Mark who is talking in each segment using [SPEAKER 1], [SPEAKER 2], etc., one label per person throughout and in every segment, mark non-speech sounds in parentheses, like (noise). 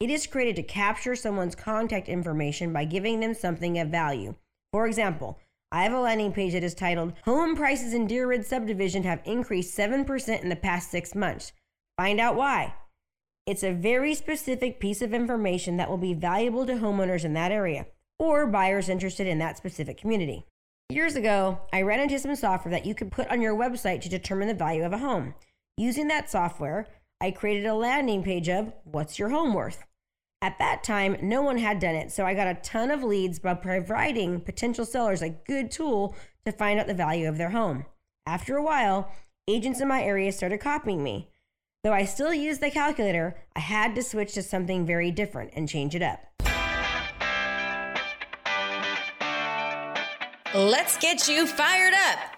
[SPEAKER 1] It is created to capture someone's contact information by giving them something of value. For example, I have a landing page that is titled Home Prices in Deer Ridge Subdivision have increased 7% in the past six months. Find out why. It's a very specific piece of information that will be valuable to homeowners in that area or buyers interested in that specific community. Years ago, I ran into some software that you could put on your website to determine the value of a home. Using that software, I created a landing page of What's Your Home Worth? At that time, no one had done it, so I got a ton of leads by providing potential sellers a good tool to find out the value of their home. After a while, agents in my area started copying me. Though I still used the calculator, I had to switch to something very different and change it up.
[SPEAKER 2] Let's get you fired up.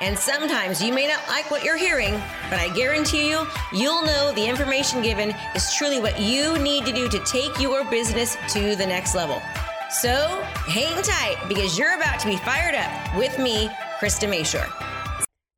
[SPEAKER 2] And sometimes you may not like what you're hearing, but I guarantee you, you'll know the information given is truly what you need to do to take your business to the next level. So hang tight because you're about to be fired up with me, Krista Mashore.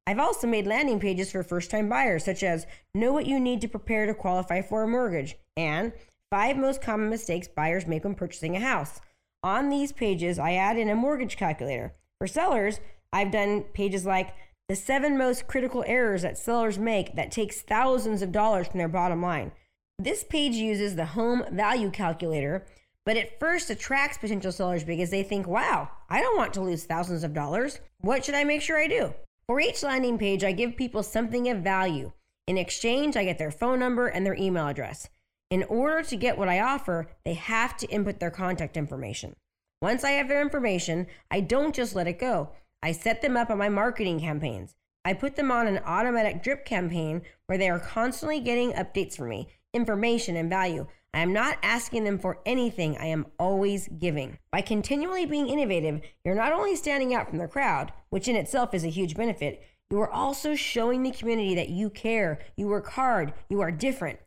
[SPEAKER 1] I've also made landing pages for first time buyers, such as Know what you need to prepare to qualify for a mortgage and Five most common mistakes buyers make when purchasing a house. On these pages, I add in a mortgage calculator. For sellers, I've done pages like the seven most critical errors that sellers make that takes thousands of dollars from their bottom line. This page uses the home value calculator, but it first attracts potential sellers because they think, wow, I don't want to lose thousands of dollars. What should I make sure I do? For each landing page, I give people something of value. In exchange, I get their phone number and their email address. In order to get what I offer, they have to input their contact information. Once I have their information, I don't just let it go. I set them up on my marketing campaigns. I put them on an automatic drip campaign where they are constantly getting updates from me, information, and value. I am not asking them for anything, I am always giving. By continually being innovative, you're not only standing out from the crowd, which in itself is a huge benefit, you are also showing the community that you care, you work hard, you are different.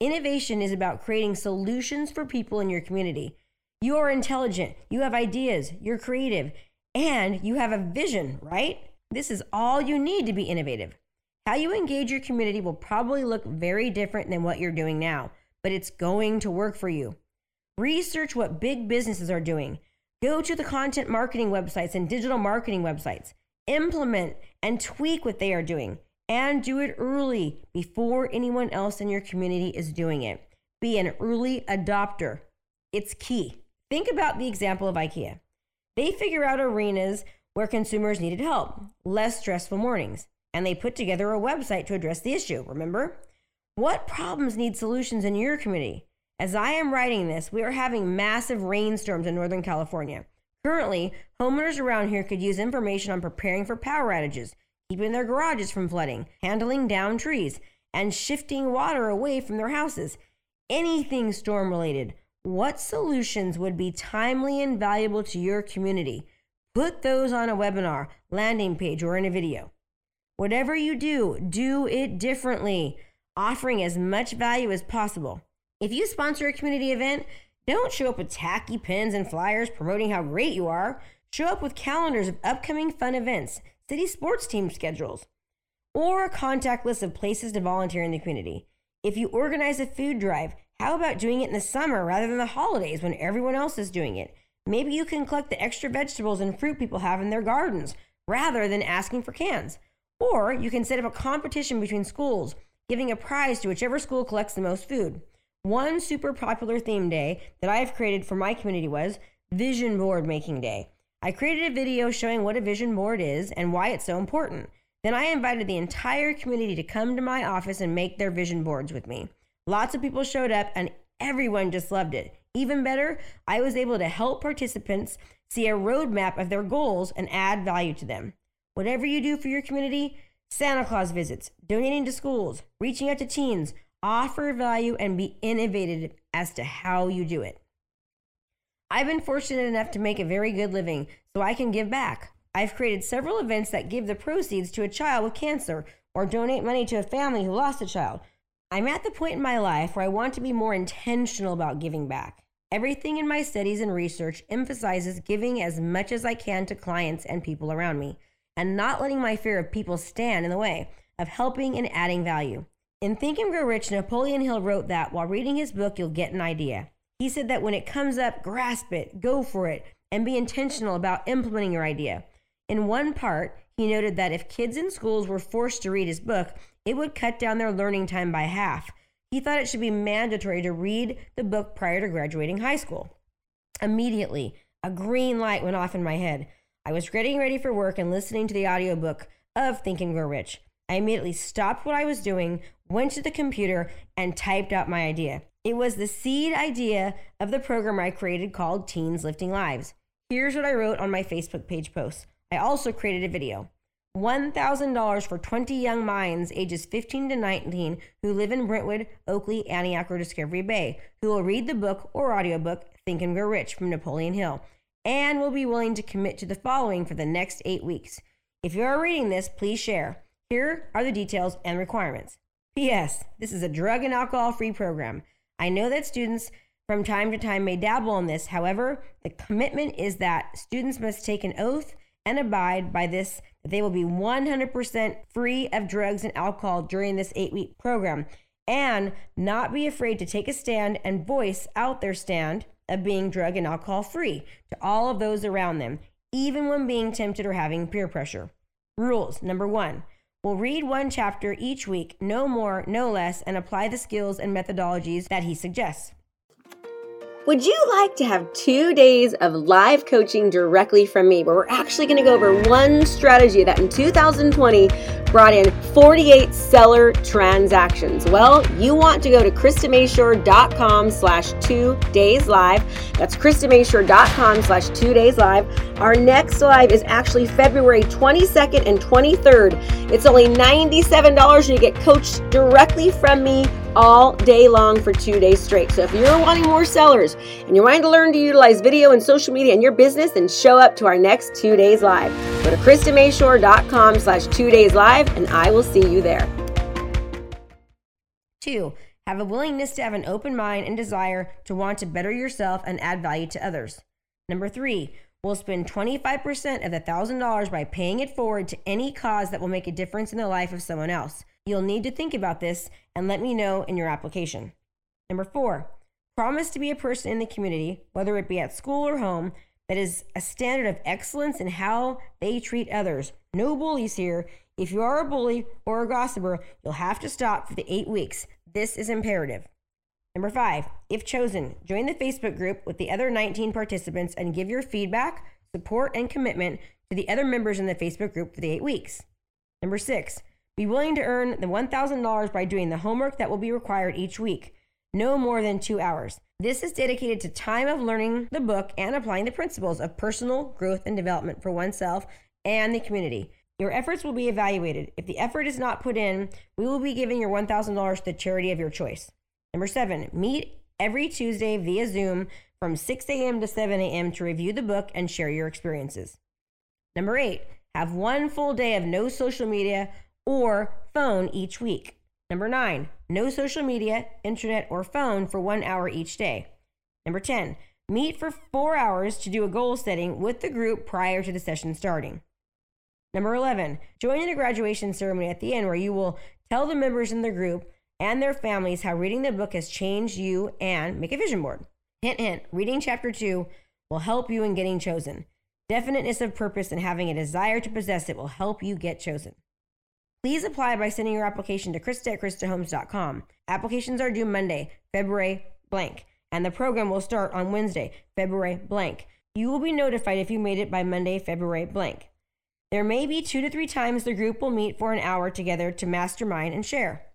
[SPEAKER 1] Innovation is about creating solutions for people in your community. You are intelligent, you have ideas, you're creative, and you have a vision, right? This is all you need to be innovative. How you engage your community will probably look very different than what you're doing now, but it's going to work for you. Research what big businesses are doing. Go to the content marketing websites and digital marketing websites. Implement and tweak what they are doing and do it early before anyone else in your community is doing it. Be an early adopter. It's key. Think about the example of IKEA. They figure out arenas where consumers needed help, less stressful mornings, and they put together a website to address the issue. Remember? What problems need solutions in your community? As I am writing this, we are having massive rainstorms in Northern California. Currently, homeowners around here could use information on preparing for power outages, keeping their garages from flooding, handling down trees, and shifting water away from their houses. Anything storm related. What solutions would be timely and valuable to your community? Put those on a webinar, landing page, or in a video. Whatever you do, do it differently, offering as much value as possible. If you sponsor a community event, don't show up with tacky pins and flyers promoting how great you are. Show up with calendars of upcoming fun events, city sports team schedules, or a contact list of places to volunteer in the community. If you organize a food drive, how about doing it in the summer rather than the holidays when everyone else is doing it? Maybe you can collect the extra vegetables and fruit people have in their gardens rather than asking for cans. Or you can set up a competition between schools, giving a prize to whichever school collects the most food. One super popular theme day that I have created for my community was Vision Board Making Day. I created a video showing what a vision board is and why it's so important. Then I invited the entire community to come to my office and make their vision boards with me. Lots of people showed up and everyone just loved it. Even better, I was able to help participants see a roadmap of their goals and add value to them. Whatever you do for your community, Santa Claus visits, donating to schools, reaching out to teens, offer value and be innovative as to how you do it. I've been fortunate enough to make a very good living, so I can give back. I've created several events that give the proceeds to a child with cancer or donate money to a family who lost a child. I'm at the point in my life where I want to be more intentional about giving back. Everything in my studies and research emphasizes giving as much as I can to clients and people around me, and not letting my fear of people stand in the way of helping and adding value. In Think and Grow Rich, Napoleon Hill wrote that while reading his book, you'll get an idea. He said that when it comes up, grasp it, go for it, and be intentional about implementing your idea. In one part, he noted that if kids in schools were forced to read his book, it would cut down their learning time by half. He thought it should be mandatory to read the book prior to graduating high school. Immediately, a green light went off in my head. I was getting ready for work and listening to the audiobook of Think and Grow Rich. I immediately stopped what I was doing, went to the computer, and typed out my idea. It was the seed idea of the program I created called Teens Lifting Lives. Here's what I wrote on my Facebook page post. I also created a video. $1,000 for 20 young minds ages 15 to 19 who live in Brentwood, Oakley, Antioch, or Discovery Bay, who will read the book or audiobook Think and Grow Rich from Napoleon Hill and will be willing to commit to the following for the next eight weeks. If you are reading this, please share. Here are the details and requirements. P.S. This is a drug and alcohol free program. I know that students from time to time may dabble in this. However, the commitment is that students must take an oath and abide by this that they will be 100% free of drugs and alcohol during this eight week program and not be afraid to take a stand and voice out their stand of being drug and alcohol free to all of those around them, even when being tempted or having peer pressure. Rules number one. We'll read one chapter each week, no more, no less, and apply the skills and methodologies that he suggests.
[SPEAKER 2] Would you like to have two days of live coaching directly from me where we're actually going to go over one strategy that in 2020 brought in 48 seller transactions? Well, you want to go to KristaMashore.com slash two days live. That's KristaMashore.com slash two days live. Our next live is actually February 22nd and 23rd. It's only $97 and you get coached directly from me all day long for two days straight. So if you're wanting more sellers and you're wanting to learn to utilize video and social media in your business, then show up to our next two days live. Go to KristaMashore.com slash two days live and I will see you there.
[SPEAKER 1] Two, have a willingness to have an open mind and desire to want to better yourself and add value to others. Number three, we'll spend 25% of the $1,000 by paying it forward to any cause that will make a difference in the life of someone else. You'll need to think about this and let me know in your application. Number four, promise to be a person in the community, whether it be at school or home, that is a standard of excellence in how they treat others. No bullies here. If you are a bully or a gossiper, you'll have to stop for the eight weeks. This is imperative. Number five, if chosen, join the Facebook group with the other 19 participants and give your feedback, support, and commitment to the other members in the Facebook group for the eight weeks. Number six, be willing to earn the $1,000 by doing the homework that will be required each week, no more than two hours. This is dedicated to time of learning the book and applying the principles of personal growth and development for oneself and the community. Your efforts will be evaluated. If the effort is not put in, we will be giving your $1,000 to the charity of your choice. Number seven, meet every Tuesday via Zoom from 6 a.m. to 7 a.m. to review the book and share your experiences. Number eight, have one full day of no social media or phone each week. Number nine, no social media, internet, or phone for one hour each day. Number 10, meet for four hours to do a goal setting with the group prior to the session starting. Number 11, join in a graduation ceremony at the end where you will tell the members in the group and their families how reading the book has changed you and make a vision board. Hint, hint, reading chapter 2 will help you in getting chosen. Definiteness of purpose and having a desire to possess it will help you get chosen. Please apply by sending your application to Krista at KristaHomes.com. Applications are due Monday, February blank, and the program will start on Wednesday, February blank. You will be notified if you made it by Monday, February blank. There may be two to three times the group will meet for an hour together to mastermind and share.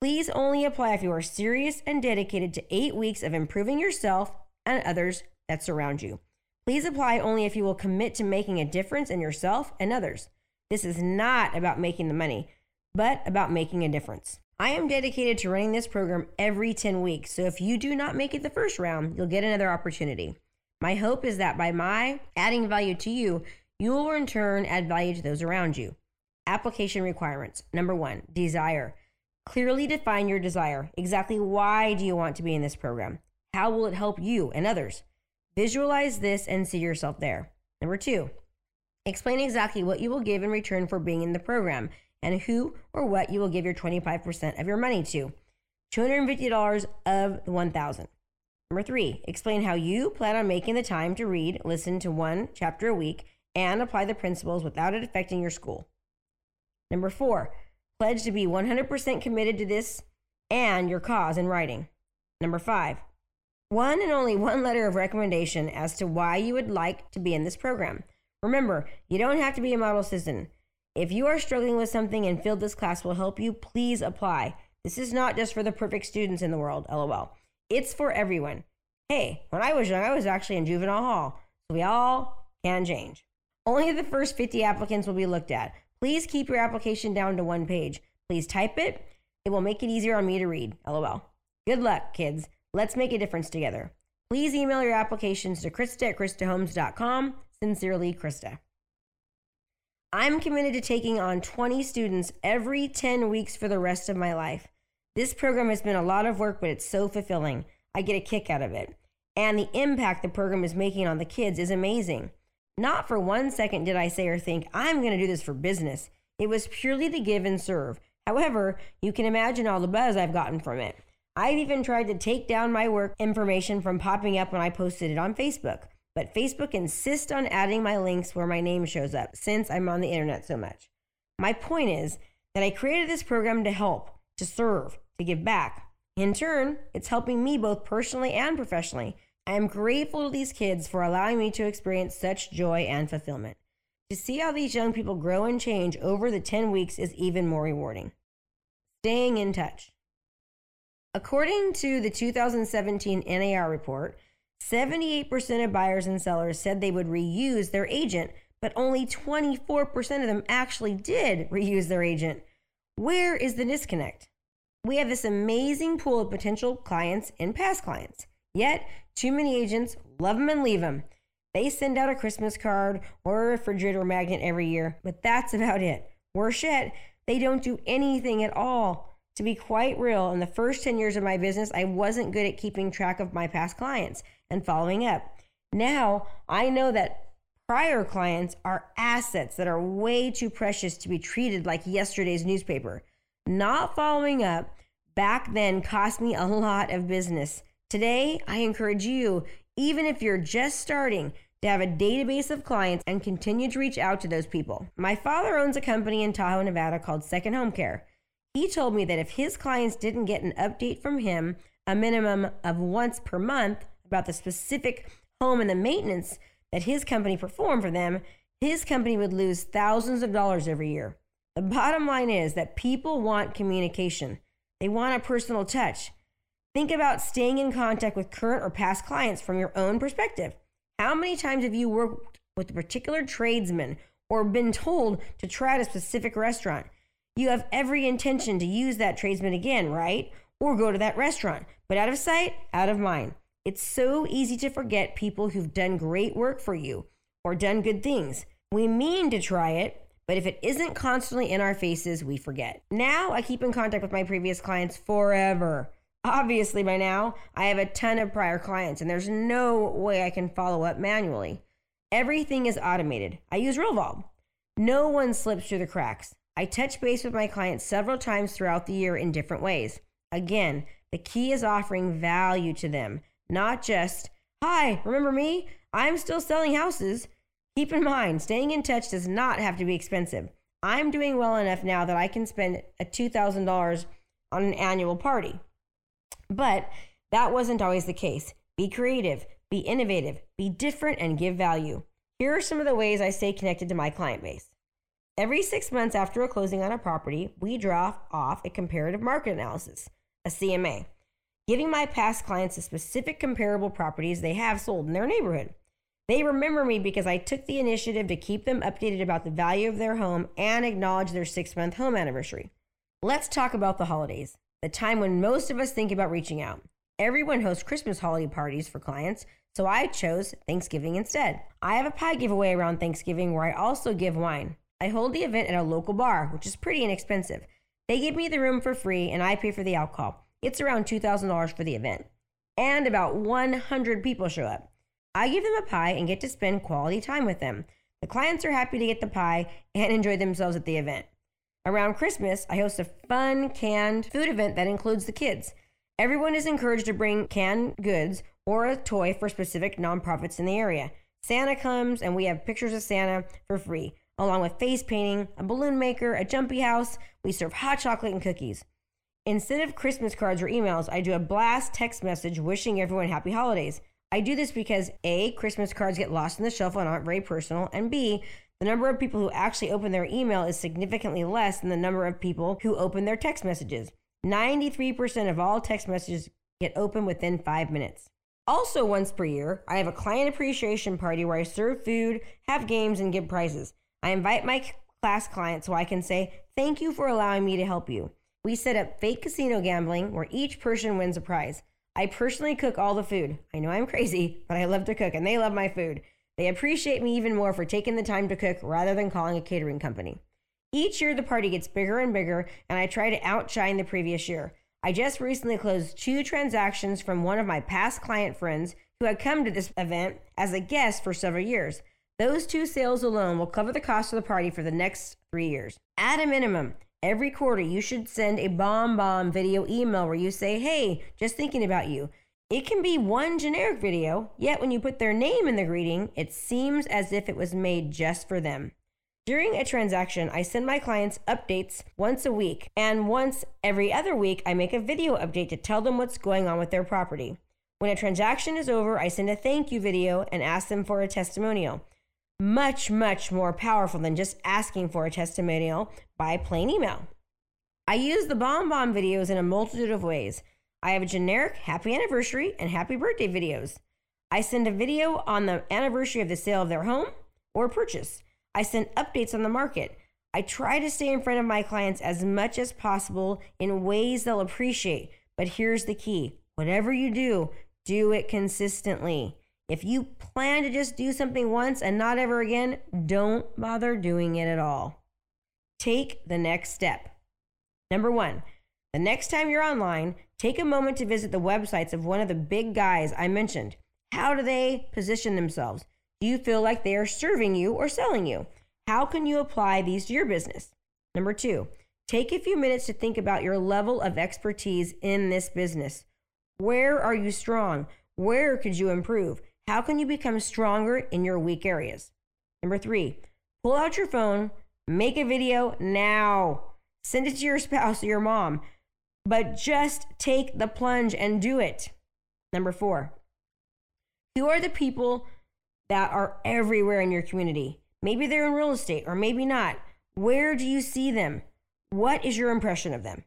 [SPEAKER 1] Please only apply if you are serious and dedicated to eight weeks of improving yourself and others that surround you. Please apply only if you will commit to making a difference in yourself and others. This is not about making the money, but about making a difference. I am dedicated to running this program every 10 weeks, so if you do not make it the first round, you'll get another opportunity. My hope is that by my adding value to you, You will in turn add value to those around you. Application requirements. Number one, desire. Clearly define your desire. Exactly why do you want to be in this program? How will it help you and others? Visualize this and see yourself there. Number two, explain exactly what you will give in return for being in the program and who or what you will give your 25% of your money to. $250 of the 1000 Number three, explain how you plan on making the time to read, listen to one chapter a week, and apply the principles without it affecting your school. Number four, pledge to be 100% committed to this and your cause in writing. Number five, one and only one letter of recommendation as to why you would like to be in this program. Remember, you don't have to be a model citizen. If you are struggling with something and feel this class will help you, please apply. This is not just for the perfect students in the world, lol. It's for everyone. Hey, when I was young, I was actually in juvenile hall, so we all can change. Only the first 50 applicants will be looked at. Please keep your application down to one page. Please type it. It will make it easier on me to read, lol. Good luck, kids. Let's make a difference together. Please email your applications to Krista at KristaHomes.com. Sincerely, Krista. I'm committed to taking on 20 students every 10 weeks for the rest of my life. This program has been a lot of work, but it's so fulfilling. I get a kick out of it. And the impact the program is making on the kids is amazing. Not for one second did I say or think, I'm going to do this for business. It was purely to give and serve. However, you can imagine all the buzz I've gotten from it. I've even tried to take down my work information from popping up when I posted it on Facebook but Facebook insists on adding my links where my name shows up since I'm on the internet so much. My point is that I created this program to help, to serve, to give back. In turn, it's helping me both personally and professionally. I am grateful to these kids for allowing me to experience such joy and fulfillment. To see how these young people grow and change over the 10 weeks is even more rewarding. Staying in touch. According to the 2017 NAR report, 78% of buyers and sellers said they would reuse their agent, but only 24% of them actually did reuse their agent. Where is the disconnect? We have this amazing pool of potential clients and past clients. Yet, too many agents love them and leave them. They send out a Christmas card or a refrigerator magnet every year, but that's about it. Worse yet, they don't do anything at all. To be quite real, in the first 10 years of my business, I wasn't good at keeping track of my past clients and following up. Now I know that prior clients are assets that are way too precious to be treated like yesterday's newspaper. Not following up back then cost me a lot of business. Today, I encourage you, even if you're just starting, to have a database of clients and continue to reach out to those people. My father owns a company in Tahoe, Nevada called Second Home Care. He told me that if his clients didn't get an update from him a minimum of once per month, about the specific home and the maintenance that his company performed for them, his company would lose thousands of dollars every year. The bottom line is that people want communication, they want a personal touch. Think about staying in contact with current or past clients from your own perspective. How many times have you worked with a particular tradesman or been told to try at a specific restaurant? You have every intention to use that tradesman again, right? Or go to that restaurant, but out of sight, out of mind. It's so easy to forget people who've done great work for you or done good things. We mean to try it, but if it isn't constantly in our faces, we forget. Now I keep in contact with my previous clients forever. Obviously, by now, I have a ton of prior clients, and there's no way I can follow up manually. Everything is automated. I use RealVault. No one slips through the cracks. I touch base with my clients several times throughout the year in different ways. Again, the key is offering value to them not just, hi, remember me? I'm still selling houses. Keep in mind, staying in touch does not have to be expensive. I'm doing well enough now that I can spend a $2,000 on an annual party. But that wasn't always the case. Be creative, be innovative, be different, and give value. Here are some of the ways I stay connected to my client base. Every six months after a closing on a property, we draw off a comparative market analysis, a CMA giving my past clients the specific comparable properties they have sold in their neighborhood. They remember me because I took the initiative to keep them updated about the value of their home and acknowledge their six month home anniversary. Let's talk about the holidays, the time when most of us think about reaching out. Everyone hosts Christmas holiday parties for clients, so I chose Thanksgiving instead. I have a pie giveaway around Thanksgiving where I also give wine. I hold the event at a local bar, which is pretty inexpensive. They give me the room for free and I pay for the alcohol. It's around $2,000 for the event. And about 100 people show up. I give them a pie and get to spend quality time with them. The clients are happy to get the pie and enjoy themselves at the event. Around Christmas, I host a fun canned food event that includes the kids. Everyone is encouraged to bring canned goods or a toy for specific nonprofits in the area. Santa comes and we have pictures of Santa for free, along with face painting, a balloon maker, a jumpy house. We serve hot chocolate and cookies. Instead of Christmas cards or emails, I do a blast text message wishing everyone happy holidays. I do this because A, Christmas cards get lost in the shuffle and aren't very personal, and B, the number of people who actually open their email is significantly less than the number of people who open their text messages. 93% of all text messages get open within five minutes. Also, once per year, I have a client appreciation party where I serve food, have games, and give prizes. I invite my class clients so I can say, Thank you for allowing me to help you. We set up fake casino gambling where each person wins a prize. I personally cook all the food. I know I'm crazy, but I love to cook and they love my food. They appreciate me even more for taking the time to cook rather than calling a catering company. Each year, the party gets bigger and bigger, and I try to outshine the previous year. I just recently closed two transactions from one of my past client friends who had come to this event as a guest for several years. Those two sales alone will cover the cost of the party for the next three years. At a minimum, Every quarter, you should send a BombBomb video email where you say, Hey, just thinking about you. It can be one generic video, yet when you put their name in the greeting, it seems as if it was made just for them. During a transaction, I send my clients updates once a week, and once every other week, I make a video update to tell them what's going on with their property. When a transaction is over, I send a thank you video and ask them for a testimonial much, much more powerful than just asking for a testimonial by plain email. I use the BombBomb videos in a multitude of ways. I have a generic happy anniversary and happy birthday videos. I send a video on the anniversary of the sale of their home or purchase. I send updates on the market. I try to stay in front of my clients as much as possible in ways they'll appreciate. But here's the key whatever you do, do it consistently. If you plan to just do something once and not ever again, don't bother doing it at all. Take the next step. Number one, the next time you're online, take a moment to visit the websites of one of the big guys I mentioned. How do they position themselves? Do you feel like they are serving you or selling you? How can you apply these to your business? Number two, take a few minutes to think about your level of expertise in this business. Where are you strong? Where could you improve? How can you become stronger in your weak areas? Number three, pull out your phone, make a video now. Send it to your spouse or your mom, but just take the plunge and do it. Number four, who are the people that are everywhere in your community? Maybe they're in real estate or maybe not. Where do you see them? What is your impression of them?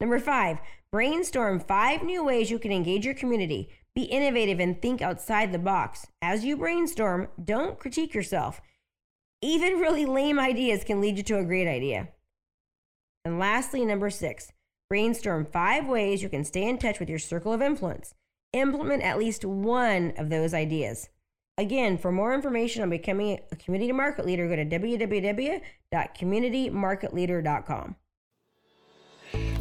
[SPEAKER 1] Number five, brainstorm five new ways you can engage your community. Be innovative and think outside the box. As you brainstorm, don't critique yourself. Even (laughs) really lame ideas can lead you to a great idea. And lastly, number six, brainstorm five ways you can stay in touch with your circle of influence. Implement at least one of those ideas. Again, for more information on becoming a community market leader, go to www.communitymarketleader.com.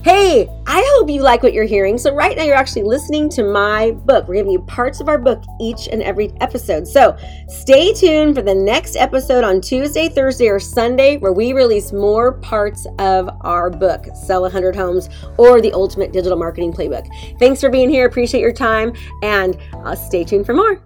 [SPEAKER 3] Hey, I hope you like what you're hearing. So, right now, you're actually listening to my book. We're giving you parts of our book each and every episode. So, stay tuned for the next episode on Tuesday, Thursday, or Sunday, where we release more parts of our book, Sell 100 Homes or the Ultimate Digital Marketing Playbook. Thanks for being here. Appreciate your time, and uh, stay tuned for more.